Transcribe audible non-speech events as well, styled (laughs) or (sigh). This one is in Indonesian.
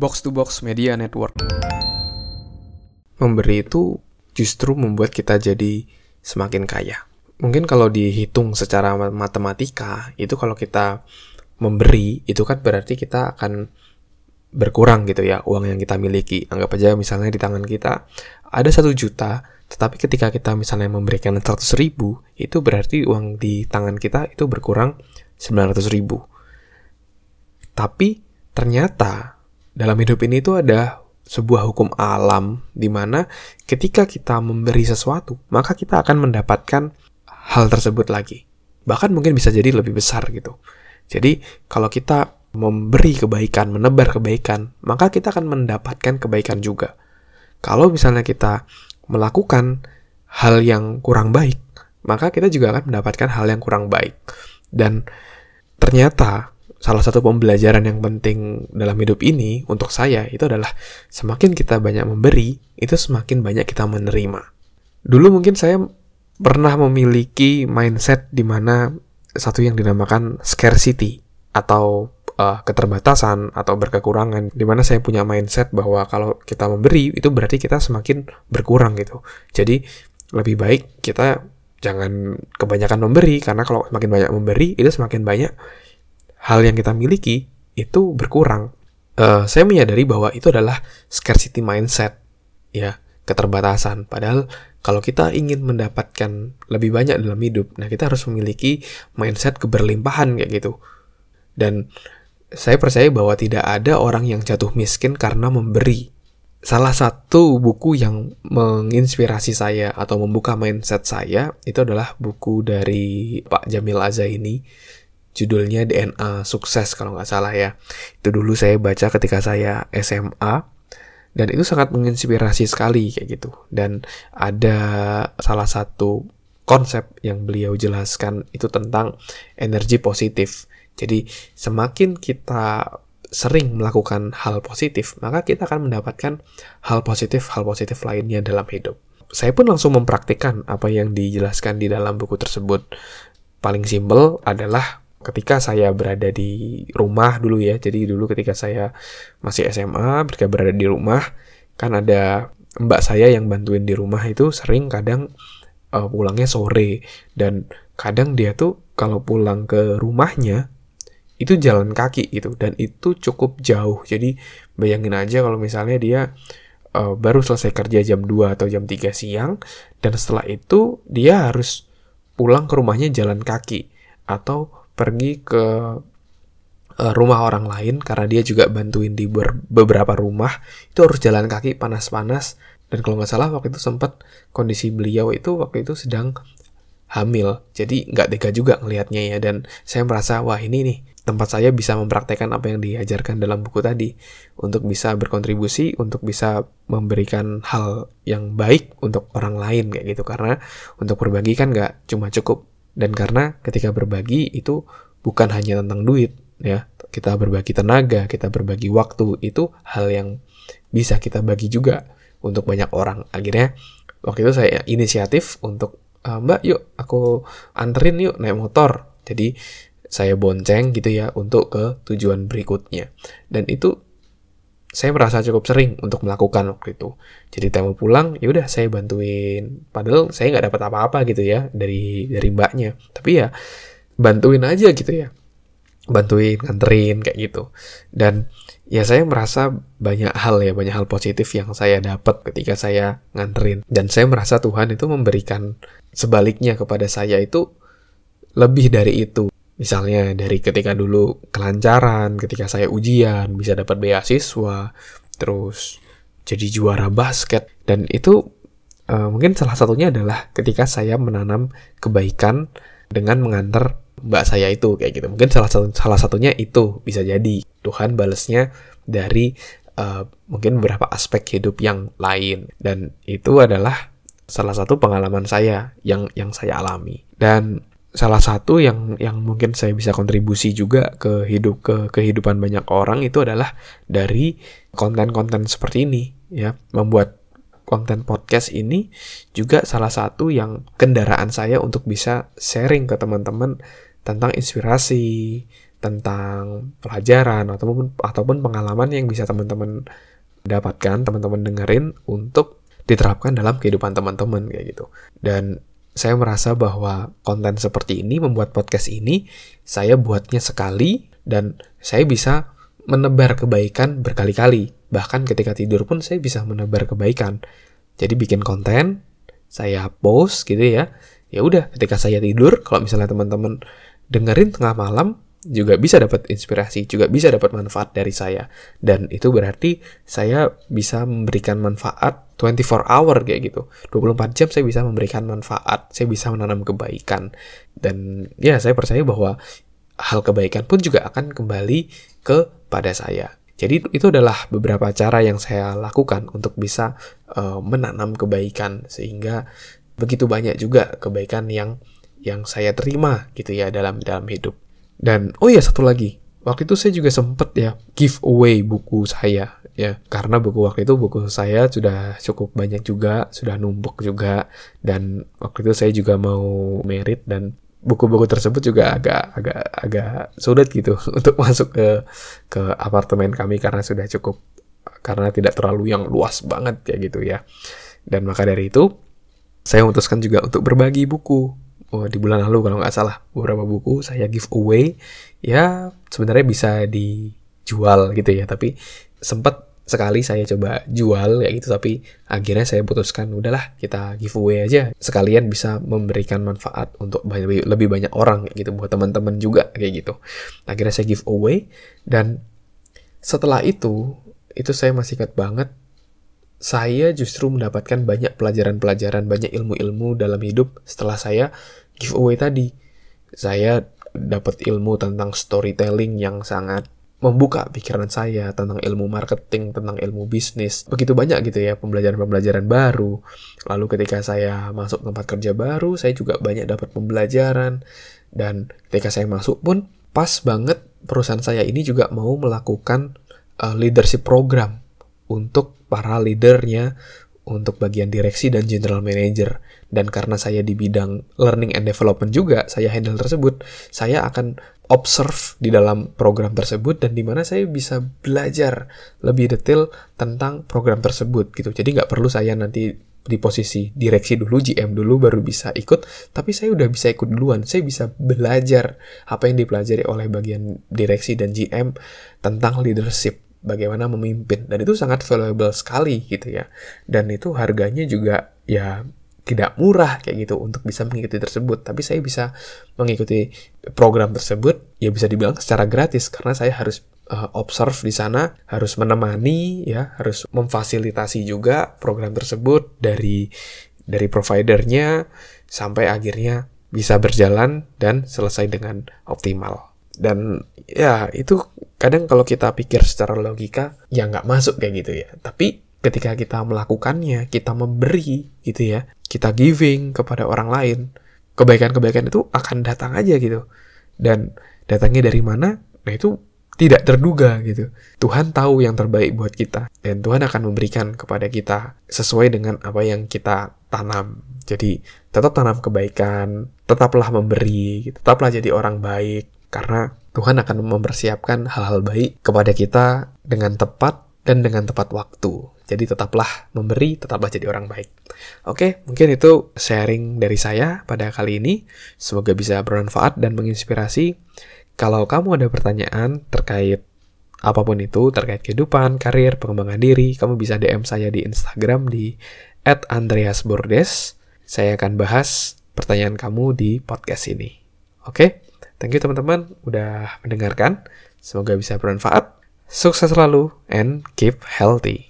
Box to Box Media Network. Memberi itu justru membuat kita jadi semakin kaya. Mungkin kalau dihitung secara matematika, itu kalau kita memberi, itu kan berarti kita akan berkurang gitu ya uang yang kita miliki. Anggap aja misalnya di tangan kita ada satu juta, tetapi ketika kita misalnya memberikan 100 ribu, itu berarti uang di tangan kita itu berkurang 900 ribu. Tapi ternyata dalam hidup ini tuh ada sebuah hukum alam di mana ketika kita memberi sesuatu, maka kita akan mendapatkan hal tersebut lagi. Bahkan mungkin bisa jadi lebih besar gitu. Jadi, kalau kita memberi kebaikan, menebar kebaikan, maka kita akan mendapatkan kebaikan juga. Kalau misalnya kita melakukan hal yang kurang baik, maka kita juga akan mendapatkan hal yang kurang baik. Dan ternyata salah satu pembelajaran yang penting dalam hidup ini untuk saya itu adalah semakin kita banyak memberi, itu semakin banyak kita menerima. Dulu mungkin saya pernah memiliki mindset di mana satu yang dinamakan scarcity atau uh, keterbatasan atau berkekurangan di mana saya punya mindset bahwa kalau kita memberi itu berarti kita semakin berkurang gitu. Jadi lebih baik kita jangan kebanyakan memberi karena kalau semakin banyak memberi itu semakin banyak hal yang kita miliki itu berkurang. Uh, saya menyadari bahwa itu adalah scarcity mindset, ya keterbatasan. Padahal kalau kita ingin mendapatkan lebih banyak dalam hidup, nah kita harus memiliki mindset keberlimpahan kayak gitu. Dan saya percaya bahwa tidak ada orang yang jatuh miskin karena memberi. Salah satu buku yang menginspirasi saya atau membuka mindset saya itu adalah buku dari Pak Jamil Azaini judulnya DNA Sukses kalau nggak salah ya. Itu dulu saya baca ketika saya SMA dan itu sangat menginspirasi sekali kayak gitu. Dan ada salah satu konsep yang beliau jelaskan itu tentang energi positif. Jadi semakin kita sering melakukan hal positif, maka kita akan mendapatkan hal positif hal positif lainnya dalam hidup. Saya pun langsung mempraktikkan apa yang dijelaskan di dalam buku tersebut. Paling simpel adalah ketika saya berada di rumah dulu ya. Jadi dulu ketika saya masih SMA, ketika berada di rumah, kan ada mbak saya yang bantuin di rumah itu sering kadang uh, pulangnya sore dan kadang dia tuh kalau pulang ke rumahnya itu jalan kaki gitu dan itu cukup jauh. Jadi bayangin aja kalau misalnya dia uh, baru selesai kerja jam 2 atau jam 3 siang dan setelah itu dia harus pulang ke rumahnya jalan kaki atau pergi ke uh, rumah orang lain karena dia juga bantuin di beberapa rumah. Itu harus jalan kaki panas-panas. Dan kalau nggak salah waktu itu sempat kondisi beliau itu waktu itu sedang hamil. Jadi nggak tega juga ngelihatnya ya. Dan saya merasa wah ini nih tempat saya bisa mempraktekkan apa yang diajarkan dalam buku tadi untuk bisa berkontribusi untuk bisa memberikan hal yang baik untuk orang lain kayak gitu. Karena untuk berbagi kan nggak cuma cukup dan karena ketika berbagi itu bukan hanya tentang duit ya. Kita berbagi tenaga kita berbagi waktu itu hal yang bisa kita bagi juga untuk banyak orang. Akhirnya waktu itu saya inisiatif untuk e, mbak yuk aku anterin yuk naik motor. Jadi saya bonceng gitu ya untuk ke tujuan berikutnya. Dan itu saya merasa cukup sering untuk melakukan waktu itu. Jadi mau pulang, ya udah saya bantuin. Padahal saya nggak dapat apa-apa gitu ya dari dari mbaknya. Tapi ya bantuin aja gitu ya. Bantuin, nganterin kayak gitu. Dan ya saya merasa banyak hal ya, banyak hal positif yang saya dapat ketika saya nganterin. Dan saya merasa Tuhan itu memberikan sebaliknya kepada saya itu lebih dari itu. Misalnya dari ketika dulu kelancaran, ketika saya ujian, bisa dapat beasiswa, terus jadi juara basket. Dan itu uh, mungkin salah satunya adalah ketika saya menanam kebaikan dengan mengantar mbak saya itu kayak gitu. Mungkin salah satu salah satunya itu bisa jadi Tuhan balesnya dari uh, mungkin beberapa aspek hidup yang lain dan itu adalah salah satu pengalaman saya yang yang saya alami. Dan salah satu yang yang mungkin saya bisa kontribusi juga ke hidup ke kehidupan banyak orang itu adalah dari konten-konten seperti ini ya membuat konten podcast ini juga salah satu yang kendaraan saya untuk bisa sharing ke teman-teman tentang inspirasi tentang pelajaran ataupun ataupun pengalaman yang bisa teman-teman dapatkan, teman-teman dengerin untuk diterapkan dalam kehidupan teman-teman kayak gitu. Dan saya merasa bahwa konten seperti ini membuat podcast ini saya buatnya sekali dan saya bisa menebar kebaikan berkali-kali. Bahkan ketika tidur pun saya bisa menebar kebaikan. Jadi bikin konten, saya post gitu ya. Ya udah, ketika saya tidur, kalau misalnya teman-teman dengerin tengah malam, juga bisa dapat inspirasi, juga bisa dapat manfaat dari saya. Dan itu berarti saya bisa memberikan manfaat 24 hour kayak gitu. 24 jam saya bisa memberikan manfaat, saya bisa menanam kebaikan. Dan ya saya percaya bahwa hal kebaikan pun juga akan kembali kepada saya. Jadi itu adalah beberapa cara yang saya lakukan untuk bisa uh, menanam kebaikan sehingga begitu banyak juga kebaikan yang yang saya terima gitu ya dalam dalam hidup. Dan oh ya satu lagi, waktu itu saya juga sempet ya giveaway buku saya ya. Karena buku waktu itu buku saya sudah cukup banyak juga sudah numpuk juga. Dan waktu itu saya juga mau merit dan buku-buku tersebut juga agak agak agak sulit gitu (laughs) untuk masuk ke ke apartemen kami karena sudah cukup karena tidak terlalu yang luas banget ya gitu ya. Dan maka dari itu saya memutuskan juga untuk berbagi buku di bulan lalu kalau nggak salah. Beberapa buku saya give away ya sebenarnya bisa dijual gitu ya. Tapi sempat sekali saya coba jual ya gitu tapi akhirnya saya putuskan udahlah kita giveaway aja. Sekalian bisa memberikan manfaat untuk lebih, lebih banyak orang gitu buat teman-teman juga kayak gitu. Akhirnya saya giveaway dan setelah itu itu saya masih ingat banget saya justru mendapatkan banyak pelajaran-pelajaran, banyak ilmu-ilmu dalam hidup setelah saya giveaway tadi. Saya dapat ilmu tentang storytelling yang sangat membuka pikiran saya tentang ilmu marketing, tentang ilmu bisnis. Begitu banyak gitu ya pembelajaran-pembelajaran baru. Lalu ketika saya masuk tempat kerja baru, saya juga banyak dapat pembelajaran. Dan ketika saya masuk pun pas banget perusahaan saya ini juga mau melakukan uh, leadership program untuk para leadernya untuk bagian direksi dan general manager. Dan karena saya di bidang learning and development juga, saya handle tersebut, saya akan observe di dalam program tersebut dan di mana saya bisa belajar lebih detail tentang program tersebut gitu. Jadi nggak perlu saya nanti di posisi direksi dulu, GM dulu baru bisa ikut, tapi saya udah bisa ikut duluan. Saya bisa belajar apa yang dipelajari oleh bagian direksi dan GM tentang leadership bagaimana memimpin. Dan itu sangat valuable sekali gitu ya. Dan itu harganya juga ya tidak murah kayak gitu untuk bisa mengikuti tersebut. Tapi saya bisa mengikuti program tersebut ya bisa dibilang secara gratis. Karena saya harus uh, observe di sana harus menemani ya harus memfasilitasi juga program tersebut dari dari providernya sampai akhirnya bisa berjalan dan selesai dengan optimal dan ya itu kadang kalau kita pikir secara logika ya nggak masuk kayak gitu ya. Tapi ketika kita melakukannya kita memberi gitu ya kita giving kepada orang lain kebaikan-kebaikan itu akan datang aja gitu. Dan datangnya dari mana? Nah itu tidak terduga gitu. Tuhan tahu yang terbaik buat kita dan Tuhan akan memberikan kepada kita sesuai dengan apa yang kita tanam. Jadi tetap tanam kebaikan tetaplah memberi tetaplah jadi orang baik karena Tuhan akan mempersiapkan hal-hal baik kepada kita dengan tepat dan dengan tepat waktu. Jadi tetaplah memberi, tetaplah jadi orang baik. Oke, mungkin itu sharing dari saya pada kali ini. Semoga bisa bermanfaat dan menginspirasi. Kalau kamu ada pertanyaan terkait apa pun itu, terkait kehidupan, karir, pengembangan diri, kamu bisa DM saya di Instagram di @andreasbordes. Saya akan bahas pertanyaan kamu di podcast ini. Oke? Thank you teman-teman udah mendengarkan. Semoga bisa bermanfaat. Sukses selalu and keep healthy.